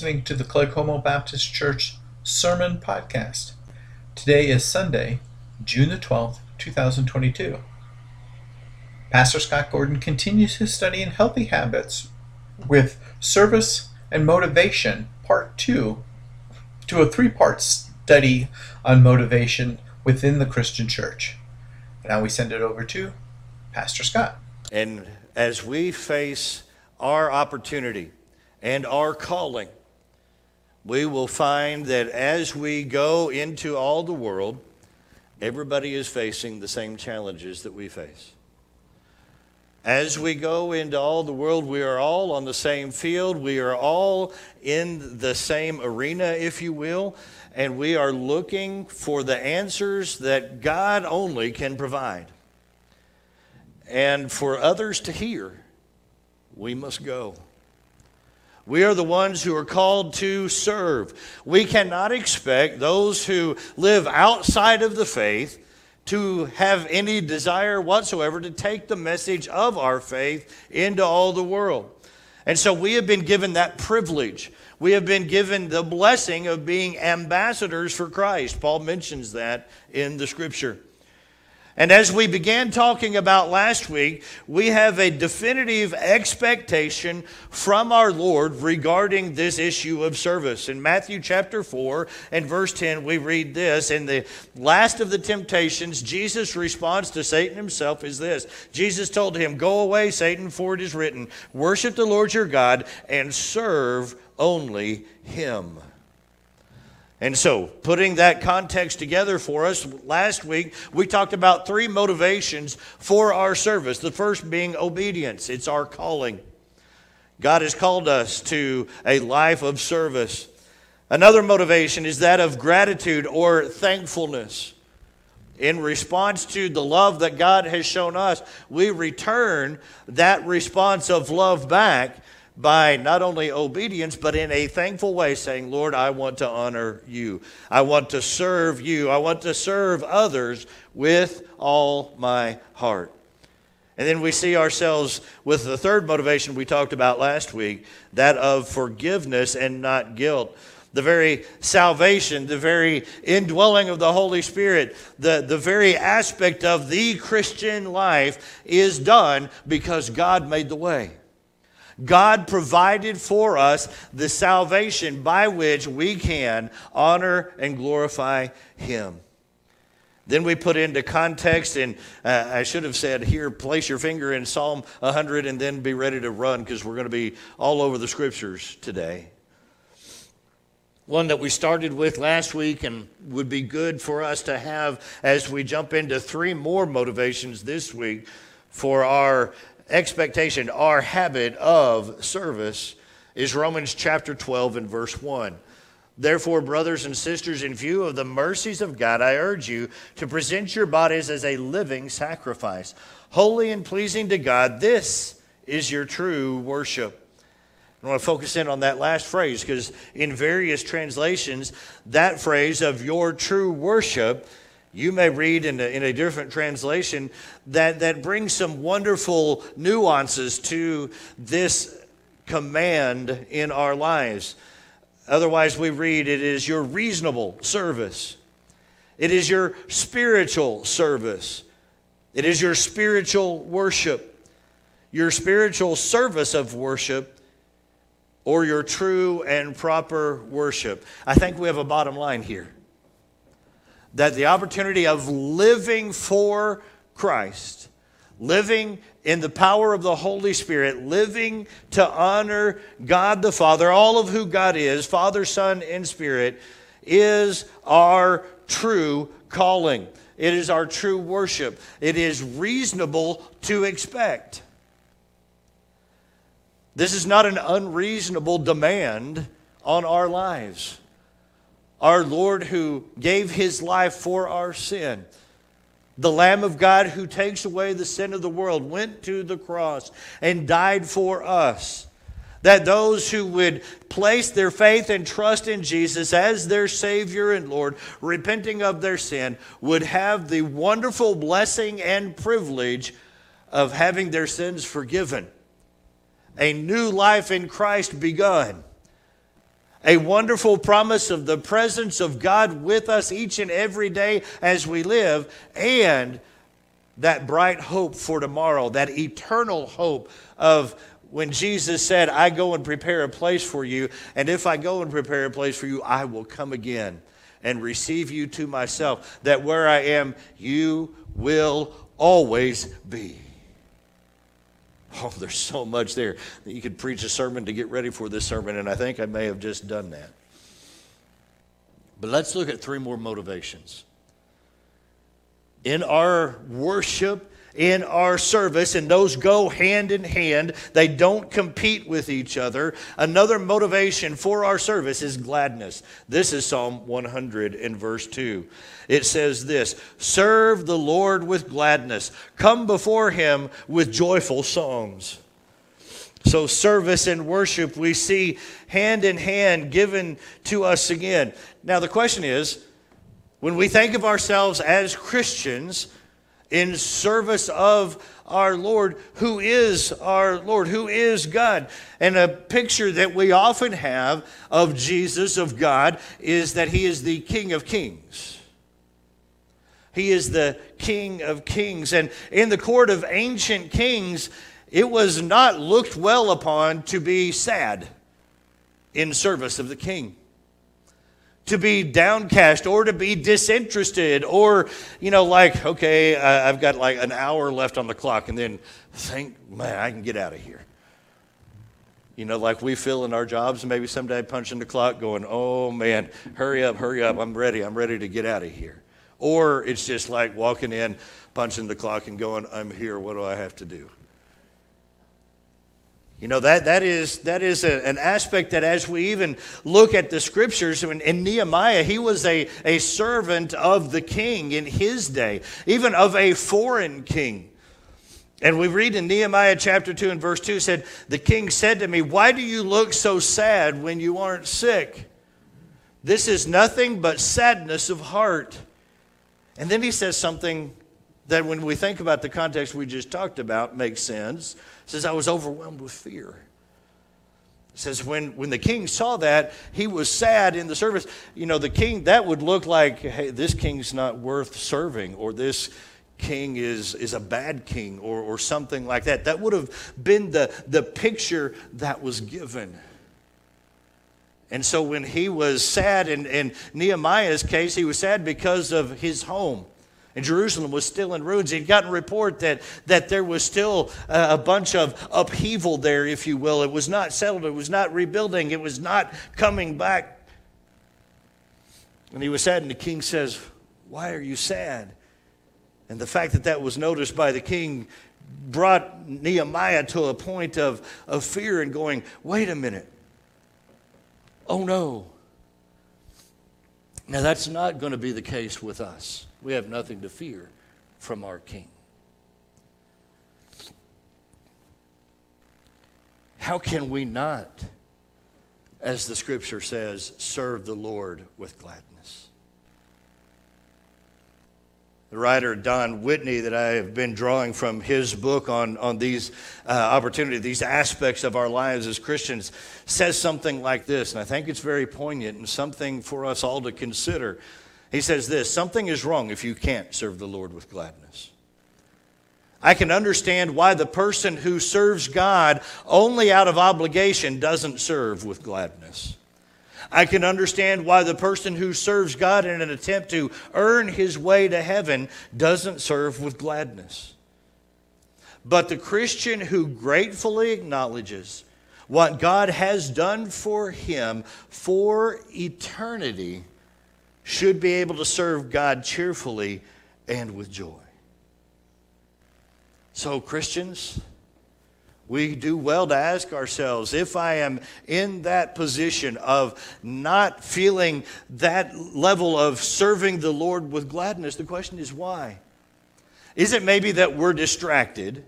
listening to the Claycomo Baptist Church Sermon Podcast. Today is Sunday, June the 12th, 2022. Pastor Scott Gordon continues his study in healthy habits with Service and Motivation, Part 2, to a three part study on motivation within the Christian church. Now we send it over to Pastor Scott. And as we face our opportunity and our calling, we will find that as we go into all the world, everybody is facing the same challenges that we face. As we go into all the world, we are all on the same field. We are all in the same arena, if you will, and we are looking for the answers that God only can provide. And for others to hear, we must go. We are the ones who are called to serve. We cannot expect those who live outside of the faith to have any desire whatsoever to take the message of our faith into all the world. And so we have been given that privilege. We have been given the blessing of being ambassadors for Christ. Paul mentions that in the scripture. And as we began talking about last week, we have a definitive expectation from our Lord regarding this issue of service. In Matthew chapter 4 and verse 10, we read this In the last of the temptations, Jesus' response to Satan himself is this Jesus told him, Go away, Satan, for it is written, Worship the Lord your God and serve only him. And so, putting that context together for us, last week we talked about three motivations for our service. The first being obedience, it's our calling. God has called us to a life of service. Another motivation is that of gratitude or thankfulness. In response to the love that God has shown us, we return that response of love back by not only obedience, but in a thankful way, saying, Lord, I want to honor you. I want to serve you. I want to serve others with all my heart. And then we see ourselves with the third motivation we talked about last week that of forgiveness and not guilt. The very salvation, the very indwelling of the Holy Spirit, the, the very aspect of the Christian life is done because God made the way. God provided for us the salvation by which we can honor and glorify Him. Then we put into context, and uh, I should have said here, place your finger in Psalm 100 and then be ready to run because we're going to be all over the scriptures today. One that we started with last week and would be good for us to have as we jump into three more motivations this week for our expectation, our habit of service, is Romans chapter 12 and verse 1. Therefore, brothers and sisters, in view of the mercies of God, I urge you to present your bodies as a living sacrifice, holy and pleasing to God. This is your true worship. I want to focus in on that last phrase because in various translations, that phrase of your true worship you may read in a, in a different translation that, that brings some wonderful nuances to this command in our lives. Otherwise, we read it is your reasonable service, it is your spiritual service, it is your spiritual worship, your spiritual service of worship, or your true and proper worship. I think we have a bottom line here that the opportunity of living for Christ, living in the power of the Holy Spirit, living to honor God the Father, all of who God is, Father, Son, and Spirit, is our true calling. It is our true worship. It is reasonable to expect. This is not an unreasonable demand on our lives our Lord who gave his life for our sin. The Lamb of God who takes away the sin of the world went to the cross and died for us. That those who would place their faith and trust in Jesus as their Savior and Lord, repenting of their sin, would have the wonderful blessing and privilege of having their sins forgiven, a new life in Christ begun a wonderful promise of the presence of God with us each and every day as we live, and that bright hope for tomorrow, that eternal hope of when Jesus said, I go and prepare a place for you, and if I go and prepare a place for you, I will come again and receive you to myself, that where I am, you will always be. Oh, there's so much there that you could preach a sermon to get ready for this sermon, and I think I may have just done that. But let's look at three more motivations. In our worship, in our service, and those go hand in hand. They don't compete with each other. Another motivation for our service is gladness. This is Psalm 100 in verse 2. It says this Serve the Lord with gladness, come before him with joyful songs. So, service and worship we see hand in hand given to us again. Now, the question is when we think of ourselves as Christians, in service of our Lord, who is our Lord, who is God. And a picture that we often have of Jesus, of God, is that He is the King of Kings. He is the King of Kings. And in the court of ancient kings, it was not looked well upon to be sad in service of the king to be downcast or to be disinterested or you know like okay i've got like an hour left on the clock and then think man i can get out of here. You know like we feel in our jobs and maybe someday punching the clock going oh man hurry up hurry up i'm ready i'm ready to get out of here. Or it's just like walking in punching the clock and going i'm here what do i have to do you know, that, that is, that is a, an aspect that as we even look at the scriptures, in, in Nehemiah, he was a, a servant of the king in his day, even of a foreign king. And we read in Nehemiah chapter 2 and verse 2 said, The king said to me, Why do you look so sad when you aren't sick? This is nothing but sadness of heart. And then he says something that when we think about the context we just talked about makes sense. It says, I was overwhelmed with fear. It says, when, when the king saw that, he was sad in the service. You know, the king, that would look like, hey, this king's not worth serving, or this king is, is a bad king, or, or something like that. That would have been the, the picture that was given. And so when he was sad, in, in Nehemiah's case, he was sad because of his home. And Jerusalem was still in ruins. He'd gotten report that, that there was still a bunch of upheaval there, if you will. It was not settled, it was not rebuilding, it was not coming back. And he was sad, and the king says, Why are you sad? And the fact that that was noticed by the king brought Nehemiah to a point of, of fear and going, Wait a minute. Oh no. Now, that's not going to be the case with us. We have nothing to fear from our King. How can we not, as the scripture says, serve the Lord with gladness? The writer Don Whitney, that I have been drawing from his book on, on these uh, opportunities, these aspects of our lives as Christians, says something like this, and I think it's very poignant and something for us all to consider. He says this something is wrong if you can't serve the Lord with gladness. I can understand why the person who serves God only out of obligation doesn't serve with gladness. I can understand why the person who serves God in an attempt to earn his way to heaven doesn't serve with gladness. But the Christian who gratefully acknowledges what God has done for him for eternity should be able to serve God cheerfully and with joy. So, Christians, we do well to ask ourselves if I am in that position of not feeling that level of serving the Lord with gladness, the question is why? Is it maybe that we're distracted?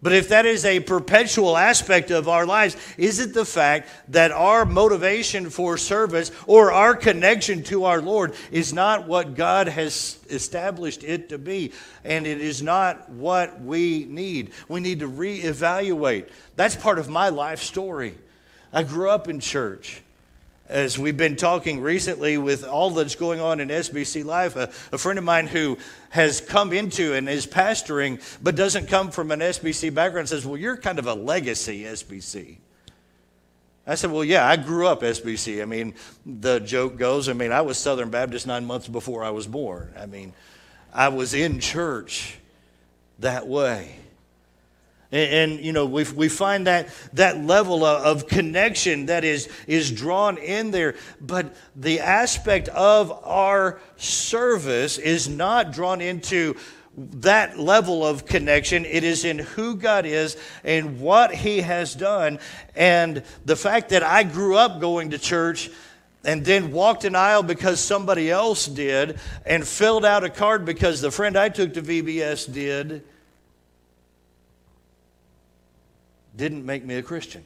But if that is a perpetual aspect of our lives, is it the fact that our motivation for service or our connection to our Lord is not what God has established it to be? And it is not what we need. We need to reevaluate. That's part of my life story. I grew up in church. As we've been talking recently with all that's going on in SBC life, a, a, friend of mine who has come into and is pastoring, but doesn't come from an SBC background, says, Well, you're kind of a legacy SBC. I said, Well, yeah, I grew up SBC. I mean, the joke goes, I mean, I was Southern Baptist nine months before I was born. I mean, I was in church that way. And, and, you know, we, we find that, that level of, of connection that is, is drawn in there. But the aspect of our service is not drawn into that level of connection. It is in who God is and what He has done. And the fact that I grew up going to church and then walked an aisle because somebody else did and filled out a card because the friend I took to VBS did didn't make me a Christian.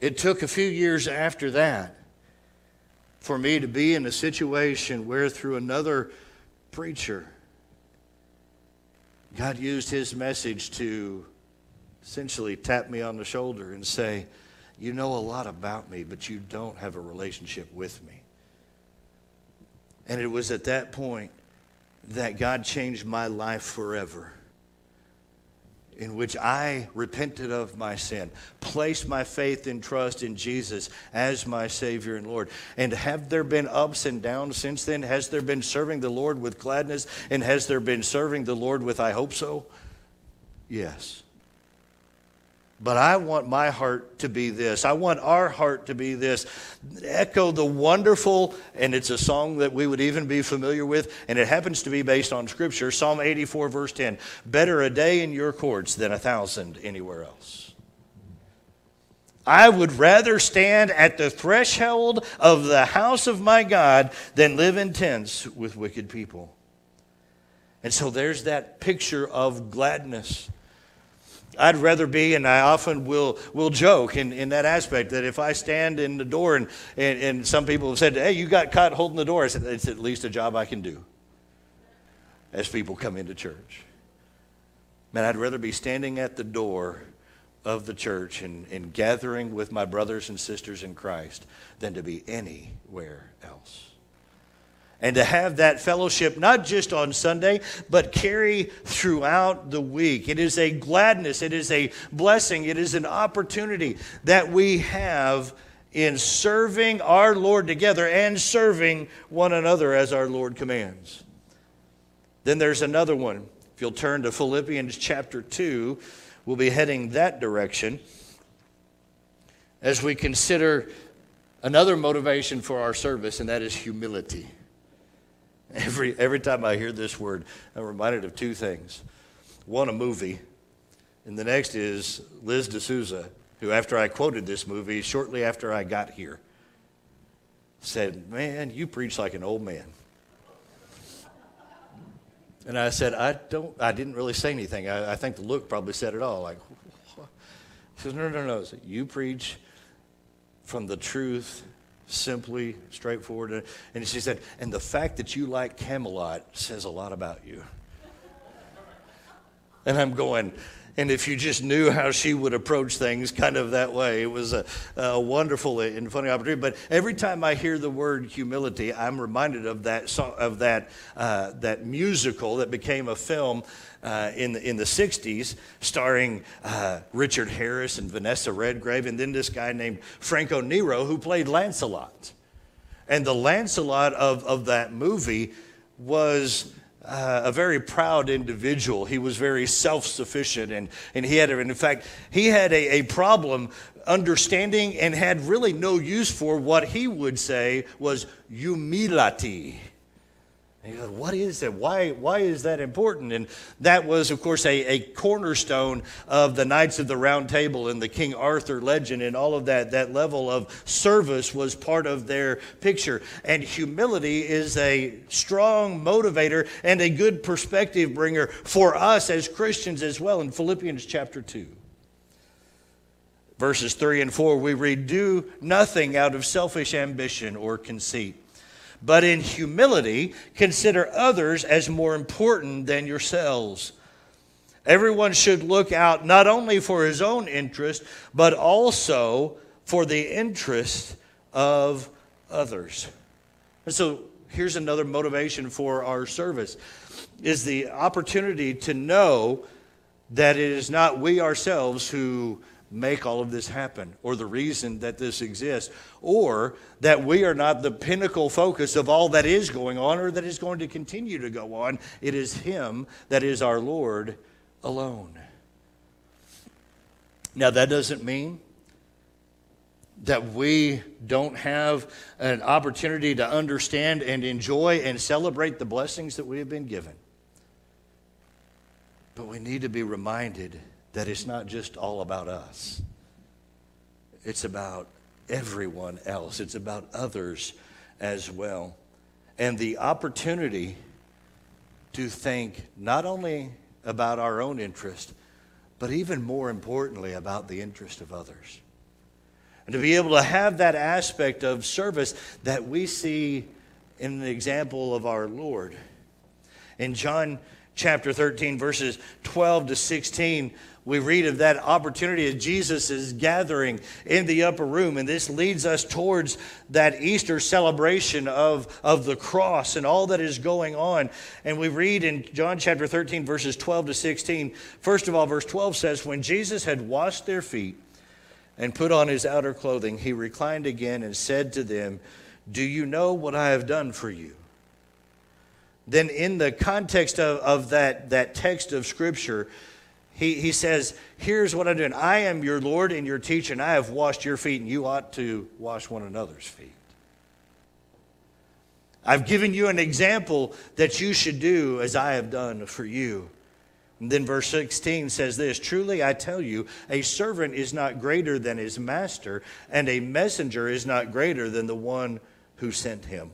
It took a few years after that for me to be in a situation where, through another preacher, God used his message to essentially tap me on the shoulder and say, You know a lot about me, but you don't have a relationship with me. And it was at that point that God changed my life forever in which I repented of my sin, placed my faith and trust in Jesus as my Savior and Lord. And have there been ups and downs since then? Has there been serving the Lord with gladness? And has there been serving the Lord with I hope so? Yes. But I want my heart to be this. I want our heart to be this. Echo the wonderful, and it's a song that we would even be familiar with, and it happens to be based on Scripture Psalm 84, verse 10. Better a day in your courts than a thousand anywhere else. I would rather stand at the threshold of the house of my God than live in tents with wicked people. And so there's that picture of gladness I'd rather be, and I often will, will joke in, in that aspect, that if I stand in the door and, and, and some people have said, hey, you got caught holding the door, I said, it's at least a job I can do as people come into church. Man, I'd rather be standing at the door of the church and, and gathering with my brothers and sisters in Christ than to be anywhere else and to have that fellowship not just on Sunday, but carry throughout the week. It is a gladness, it is a blessing, it is an opportunity that we have in serving our Lord together and serving one another as our Lord commands. Then there's another one. If you'll turn to Philippians chapter 2, we'll be heading that direction as we consider another motivation for our service, and that is humility. Every, every time I hear this word, I'm reminded of two things. One, a movie, and the next is Liz D'Souza, who, after I quoted this movie, shortly after I got here, said, Man, you preach like an old man. And I said, I don't, I didn't really say anything. I, I think the look probably said it all. Like, she says, No, no, no. You preach from the truth simply, straightforward. Uh, and she said, and the fact that you like Camelot says a lot about you. And I'm going, and if you just knew how she would approach things kind of that way, it was a, a, wonderful and funny opportunity. But every time I hear the word humility, I'm reminded of that, of that, uh, that musical that became a film uh, in, the, in the 60s, starring uh, Richard Harris and Vanessa Redgrave, and then this guy named Franco Nero who played Lancelot. And the Lancelot of, of that movie was uh, a very proud individual. He was very self sufficient, and, and he had, in fact, he had a, a problem understanding and had really no use for what he would say was humility. And you go, what is that? Why, why is that important? And that was, of course, a, a cornerstone of the Knights of the Round Table and the King Arthur legend and all of that. That level of service was part of their picture. And humility is a strong motivator and a good perspective bringer for us as Christians as well. In Philippians chapter 2, verses 3 and 4, we read, Do nothing out of selfish ambition or conceit but in humility, consider others as more important than yourselves. Everyone should look out not only for his own interest, but also for the interest of others. And so here's another motivation for our service is the opportunity to know that it is not we ourselves who make all of this happen or the reason that this exists or that we are not the pinnacle focus of all that is going on or that is going to continue to go on it is him that is our lord alone now that doesn't mean that we don't have an opportunity to understand and enjoy and celebrate the blessings that we have been given. But we need to be reminded that it's not just all about us, it's about everyone else, it's about others as well. And the opportunity to think not only about our own interest, but even more importantly, about the interest of others. And to be able to have that aspect of service that we see in the example of our Lord. In John chapter 13, verses 12 to 16, we read of that opportunity as Jesus is gathering in the upper room. And this leads us towards that Easter celebration of, of the cross and all that is going on. And we read in John chapter 13, verses 12 to 16. First of all, verse 12 says, When Jesus had washed their feet, and put on his outer clothing, he reclined again and said to them, Do you know what I have done for you? Then, in the context of, of that, that text of Scripture, he, he says, Here's what I'm doing. I am your Lord and your teacher, and I have washed your feet, and you ought to wash one another's feet. I've given you an example that you should do as I have done for you. And then verse 16 says this Truly I tell you, a servant is not greater than his master, and a messenger is not greater than the one who sent him.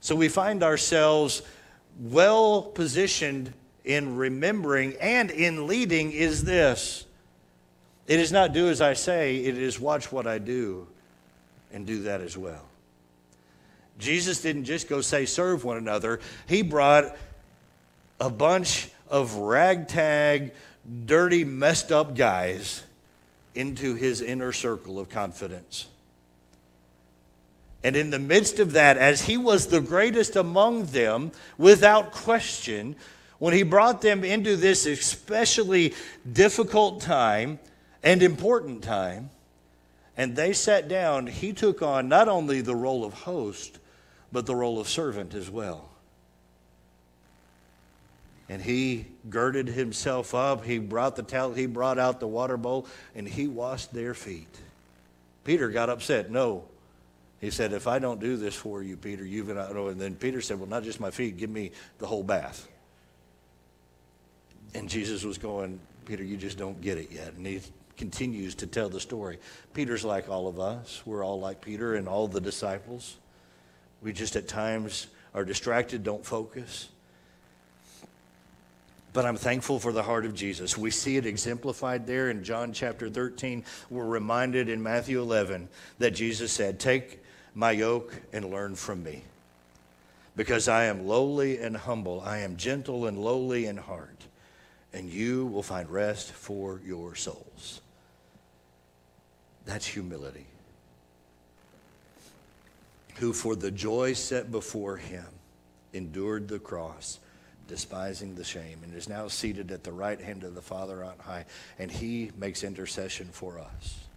So we find ourselves well positioned in remembering and in leading is this it is not do as I say, it is watch what I do and do that as well. Jesus didn't just go say, serve one another, he brought a bunch of ragtag, dirty, messed up guys into his inner circle of confidence. And in the midst of that, as he was the greatest among them, without question, when he brought them into this especially difficult time and important time, and they sat down, he took on not only the role of host, but the role of servant as well. And he girded himself up. He brought the towel, he brought out the water bowl, and he washed their feet. Peter got upset. No. He said, If I don't do this for you, Peter, you've not. And then Peter said, Well, not just my feet, give me the whole bath. And Jesus was going, Peter, you just don't get it yet. And he continues to tell the story. Peter's like all of us. We're all like Peter and all the disciples. We just at times are distracted, don't focus. But I'm thankful for the heart of Jesus. We see it exemplified there in John chapter 13. We're reminded in Matthew 11 that Jesus said, Take my yoke and learn from me. Because I am lowly and humble, I am gentle and lowly in heart, and you will find rest for your souls. That's humility. Who, for the joy set before him, endured the cross despising the shame, and is now seated at the right hand of the Father on high, and he makes intercession for us.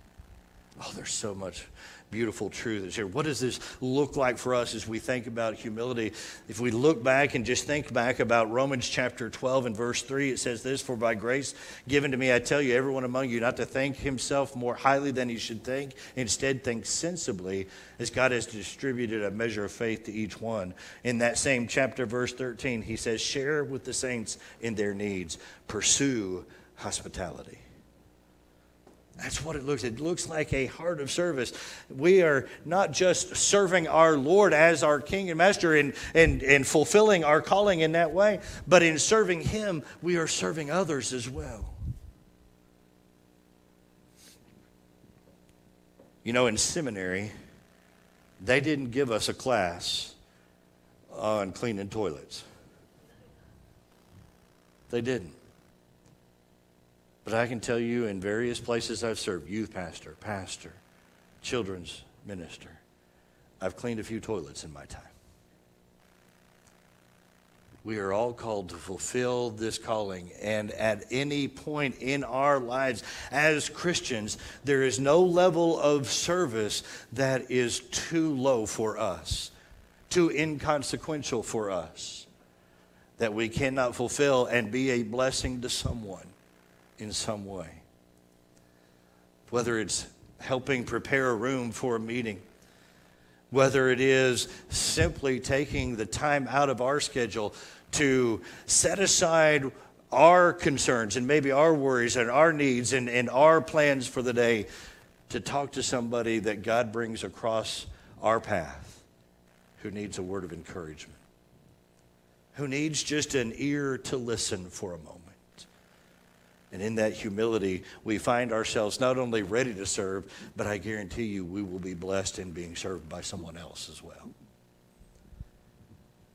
Oh, there's so much beautiful truth here. What does this look like for us as we think about humility? If we look back and just think back about Romans chapter 12 and verse 3, it says this For by grace given to me, I tell you, everyone among you, not to think himself more highly than he should think, instead, think sensibly, as God has distributed a measure of faith to each one. In that same chapter, verse 13, he says, Share with the saints in their needs, pursue hospitality. That's what it looks. It looks like a heart of service. We are not just serving our Lord as our King and Master and, and, and fulfilling our calling in that way, but in serving Him, we are serving others as well. You know, in seminary, they didn't give us a class on cleaning toilets. They didn't. But I can tell you in various places I've served youth pastor, pastor, children's minister I've cleaned a few toilets in my time. We are all called to fulfill this calling. And at any point in our lives as Christians, there is no level of service that is too low for us, too inconsequential for us, that we cannot fulfill and be a blessing to someone in some way. Whether it's helping prepare a room for a meeting, whether it is simply taking the time out of our schedule to set aside our concerns and maybe our worries and our needs and, and our plans for the day to talk to somebody that God brings across our path who needs a word of encouragement, who needs just an ear to listen for a moment. And in that humility, we find ourselves not only ready to serve, but I guarantee you we will be blessed in being served by someone else as well.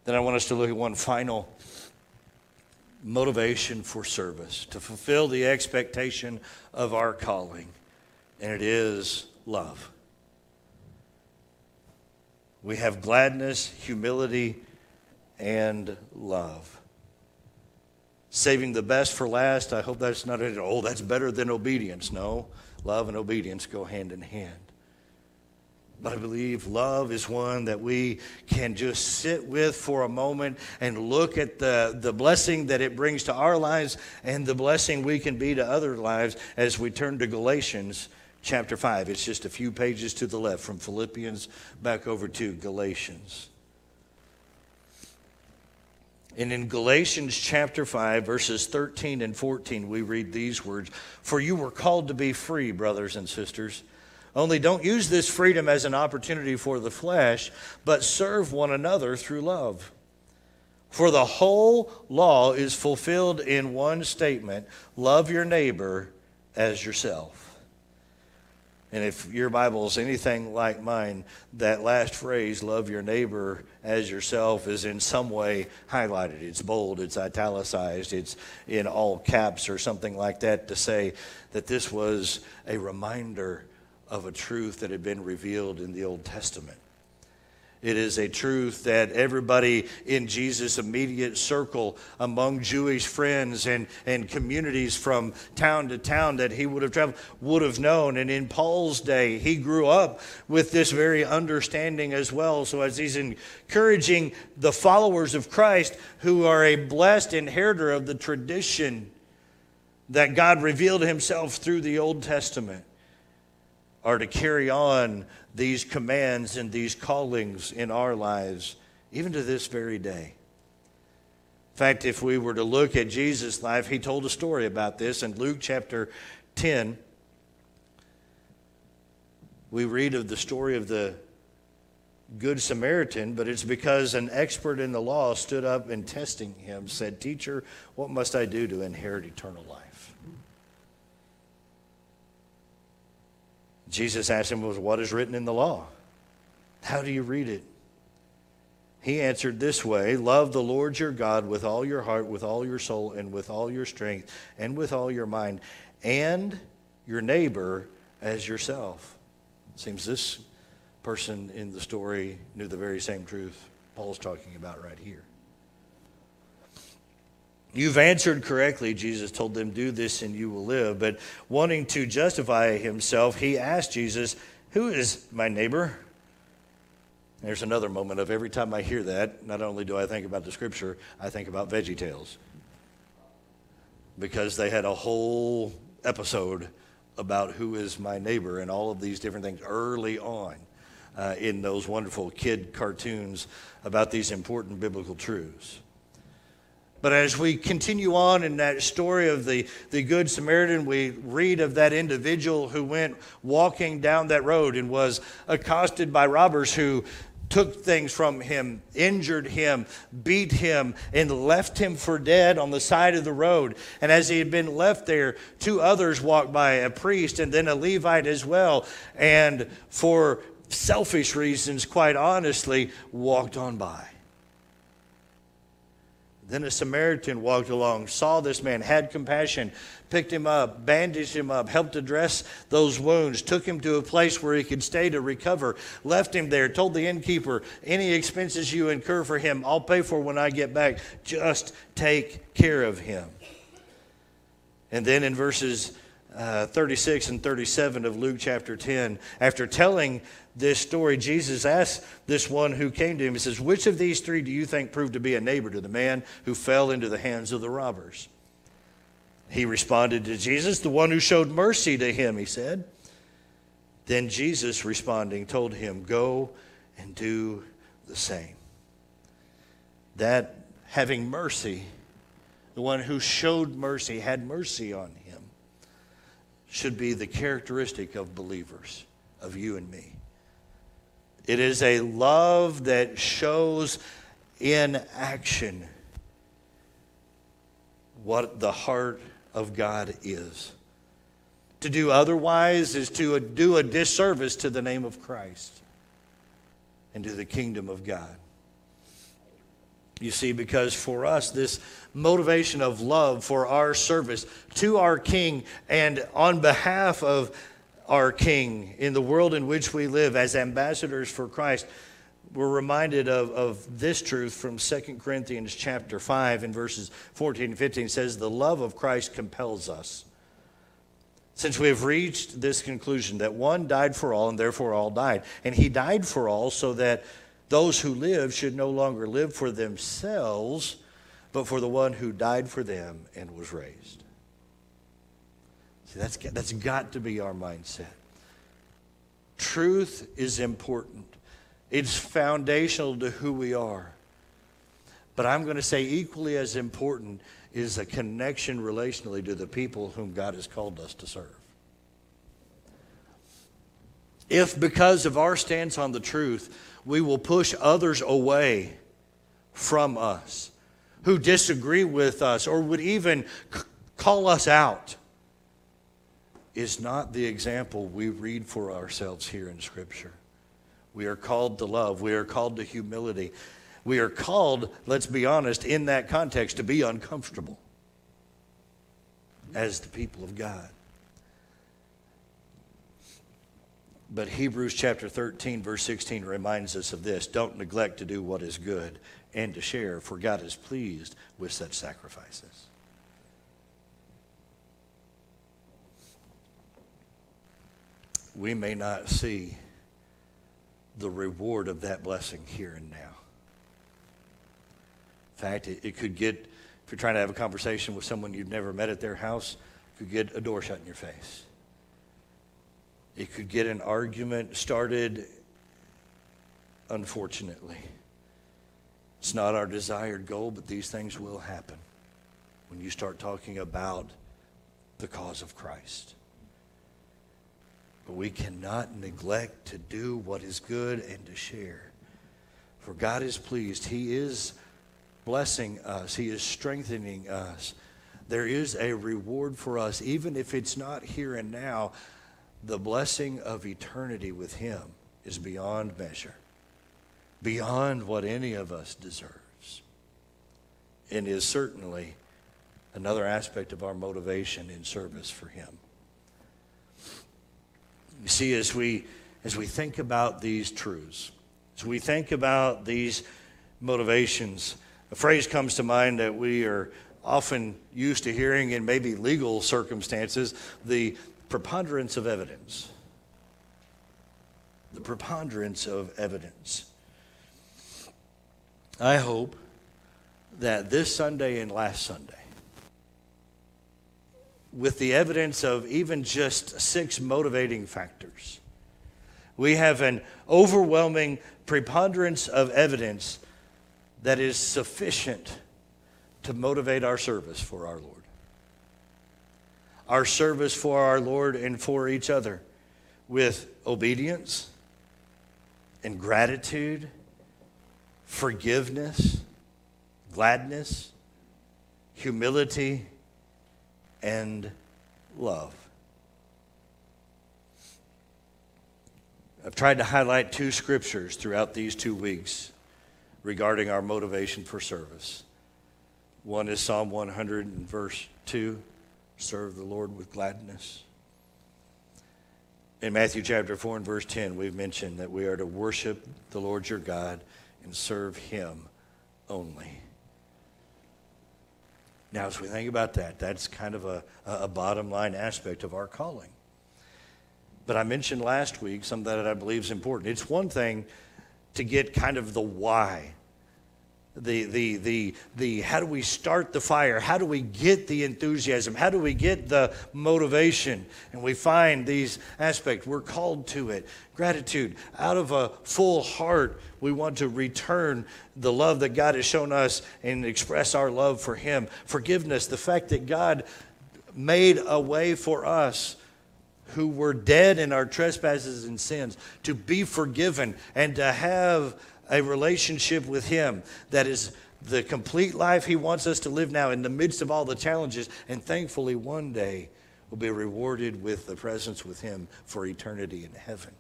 Then I want us to look at one final motivation for service to fulfill the expectation of our calling, and it is love. We have gladness, humility, and love saving the best for last. I hope that's not it. Oh, that's better than obedience. No, love and obedience go hand in hand. But I believe love is one that we can just sit with for a moment and look at the, the blessing that it brings to our lives and the blessing we can be to other lives as we turn to Galatians chapter 5. It's just a few pages to the left from Philippians back over to Galatians. And in Galatians chapter 5, verses 13 and 14, we read these words For you were called to be free, brothers and sisters. Only don't use this freedom as an opportunity for the flesh, but serve one another through love. For the whole law is fulfilled in one statement love your neighbor as yourself. And if your Bible is anything like mine, that last phrase, love your neighbor as yourself, is in some way highlighted. It's bold, it's italicized, it's in all caps or something like that to say that this was a reminder of a truth that had been revealed in the Old Testament. It is a truth that everybody in Jesus' immediate circle, among Jewish friends and, and communities from town to town that he would have traveled, would have known. And in Paul's day, he grew up with this very understanding as well. So, as he's encouraging the followers of Christ, who are a blessed inheritor of the tradition that God revealed himself through the Old Testament, are to carry on these commands and these callings in our lives, even to this very day. In fact, if we were to look at Jesus' life, he told a story about this in Luke chapter 10. We read of the story of the Good Samaritan, but it's because an expert in the law stood up and testing him said, Teacher, what must I do to inherit eternal life? Jesus asked him, was What is written in the law? How do you read it? He answered this way Love the Lord your God with all your heart, with all your soul, and with all your strength, and with all your mind, and your neighbor as yourself. Seems this person in the story knew the very same truth Paul's talking about right here. You've answered correctly, Jesus told them, do this and you will live. But wanting to justify himself, he asked Jesus, Who is my neighbor? There's another moment of every time I hear that, not only do I think about the scripture, I think about Veggie Tales. Because they had a whole episode about who is my neighbor and all of these different things early on uh, in those wonderful kid cartoons about these important biblical truths. But as we continue on in that story of the, the Good Samaritan, we read of that individual who went walking down that road and was accosted by robbers who took things from him, injured him, beat him, and left him for dead on the side of the road. And as he had been left there, two others walked by a priest and then a Levite as well. And for selfish reasons, quite honestly, walked on by. Then a Samaritan walked along, saw this man, had compassion, picked him up, bandaged him up, helped to dress those wounds, took him to a place where he could stay to recover, left him there, told the innkeeper, Any expenses you incur for him, I'll pay for when I get back. Just take care of him. And then in verses uh, 36 and 37 of Luke chapter 10, after telling this story, Jesus asked this one who came to him, He says, Which of these three do you think proved to be a neighbor to the man who fell into the hands of the robbers? He responded to Jesus, The one who showed mercy to him, he said. Then Jesus, responding, told him, Go and do the same. That having mercy, the one who showed mercy, had mercy on him, should be the characteristic of believers, of you and me. It is a love that shows in action what the heart of God is. To do otherwise is to do a disservice to the name of Christ and to the kingdom of God. You see, because for us, this motivation of love for our service to our King and on behalf of our King in the world in which we live as ambassadors for Christ, we're reminded of, of this truth from 2 Corinthians chapter 5 and verses 14 and 15 says, The love of Christ compels us. Since we have reached this conclusion that one died for all and therefore all died, and he died for all so that those who live should no longer live for themselves, but for the one who died for them and was raised. See, that's, that's got to be our mindset. Truth is important, it's foundational to who we are. But I'm going to say, equally as important is a connection relationally to the people whom God has called us to serve. If, because of our stance on the truth, we will push others away from us who disagree with us or would even call us out, is not the example we read for ourselves here in Scripture. We are called to love, we are called to humility. We are called, let's be honest, in that context, to be uncomfortable as the people of God. But Hebrews chapter 13, verse 16 reminds us of this don't neglect to do what is good and to share, for God is pleased with such sacrifices. we may not see the reward of that blessing here and now. In fact, it, it, could get, if you're trying to have a conversation with someone you've never met at their house, could get a door shut in your face. It could get an argument started, unfortunately. It's not our desired goal, but these things will happen when you start talking about the cause of Christ. But we cannot neglect to do what is good and to share. For God is pleased. He is blessing us, He is strengthening us. There is a reward for us, even if it's not here and now. The blessing of eternity with Him is beyond measure, beyond what any of us deserves, and is certainly another aspect of our motivation in service for Him. You see, as we, as we think about these truths, as we think about these motivations, a phrase comes to mind that we are often used to hearing in maybe legal circumstances the preponderance of evidence. The preponderance of evidence. I hope that this Sunday and last Sunday, with the evidence of even just six motivating factors. We have an overwhelming preponderance of evidence that is sufficient to motivate our service for our Lord. Our service for our Lord and for each other with obedience and gratitude, forgiveness, gladness, humility, and love. I've tried to highlight two scriptures throughout these two weeks regarding our motivation for service. One is Psalm 100 and verse 2 serve the Lord with gladness. In Matthew chapter 4 and verse 10, we've mentioned that we are to worship the Lord your God and serve him only. Now, as we think about that, that's kind of a, a bottom line aspect of our calling. But I mentioned last week something that I believe is important. It's one thing to get kind of the why the, the, the, the how do we start the fire? How do we get the enthusiasm? How do we get the motivation? And we find these aspects. We're called to it. Gratitude. Out of a full heart, we want to return the love that God has shown us and express our love for Him. Forgiveness. The fact that God made a way for us who were dead in our trespasses and sins to be forgiven and to have a relationship with Him that is the complete life He wants us to live now in the midst of all the challenges. And thankfully, one day we'll be rewarded with the presence with Him for eternity in heaven.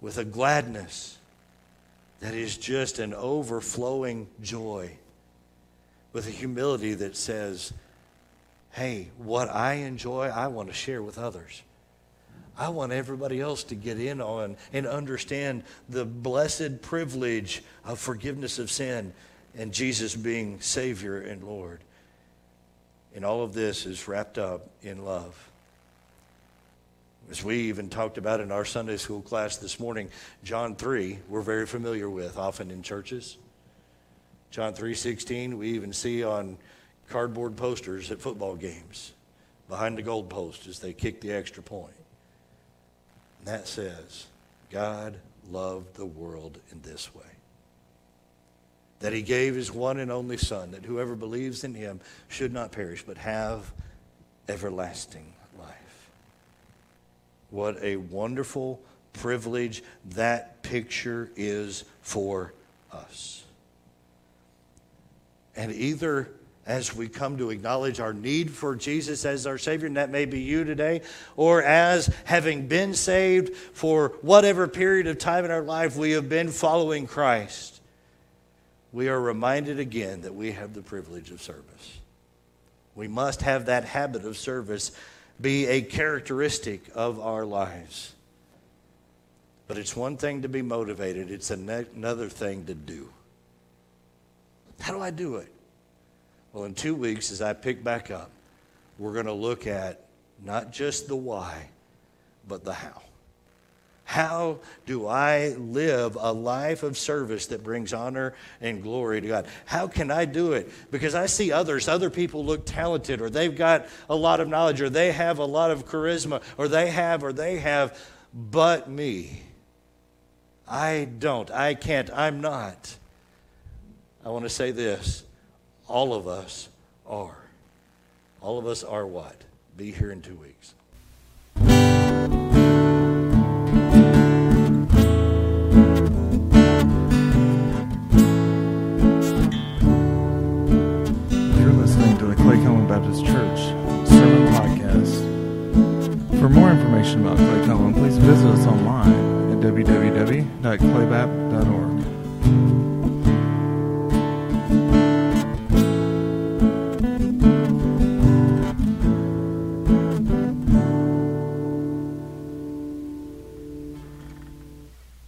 With a gladness that is just an overflowing joy. With a humility that says, hey, what I enjoy, I want to share with others. I want everybody else to get in on and understand the blessed privilege of forgiveness of sin and Jesus being Savior and Lord. And all of this is wrapped up in love. As we even talked about in our Sunday school class this morning, John 3, we're very familiar with often in churches. John 3:16, we even see on cardboard posters at football games behind the goal post as they kick the extra point. And that says, God loved the world in this way that he gave his one and only Son, that whoever believes in him should not perish, but have everlasting life. What a wonderful privilege that picture is for us. And either as we come to acknowledge our need for Jesus as our Savior, and that may be you today, or as having been saved for whatever period of time in our life we have been following Christ, we are reminded again that we have the privilege of service. We must have that habit of service be a characteristic of our lives. But it's one thing to be motivated, it's another thing to do. How do I do it? Well, in two weeks, as I pick back up, we're going to look at not just the why, but the how. How do I live a life of service that brings honor and glory to God? How can I do it? Because I see others, other people look talented, or they've got a lot of knowledge, or they have a lot of charisma, or they have, or they have, but me. I don't. I can't. I'm not. I want to say this all of us are. All of us are what? Be here in two weeks. You're listening to the Clay Cowan Baptist Church Sermon Podcast. For more information about Clay Cowan, please visit us online at www.claybap.org.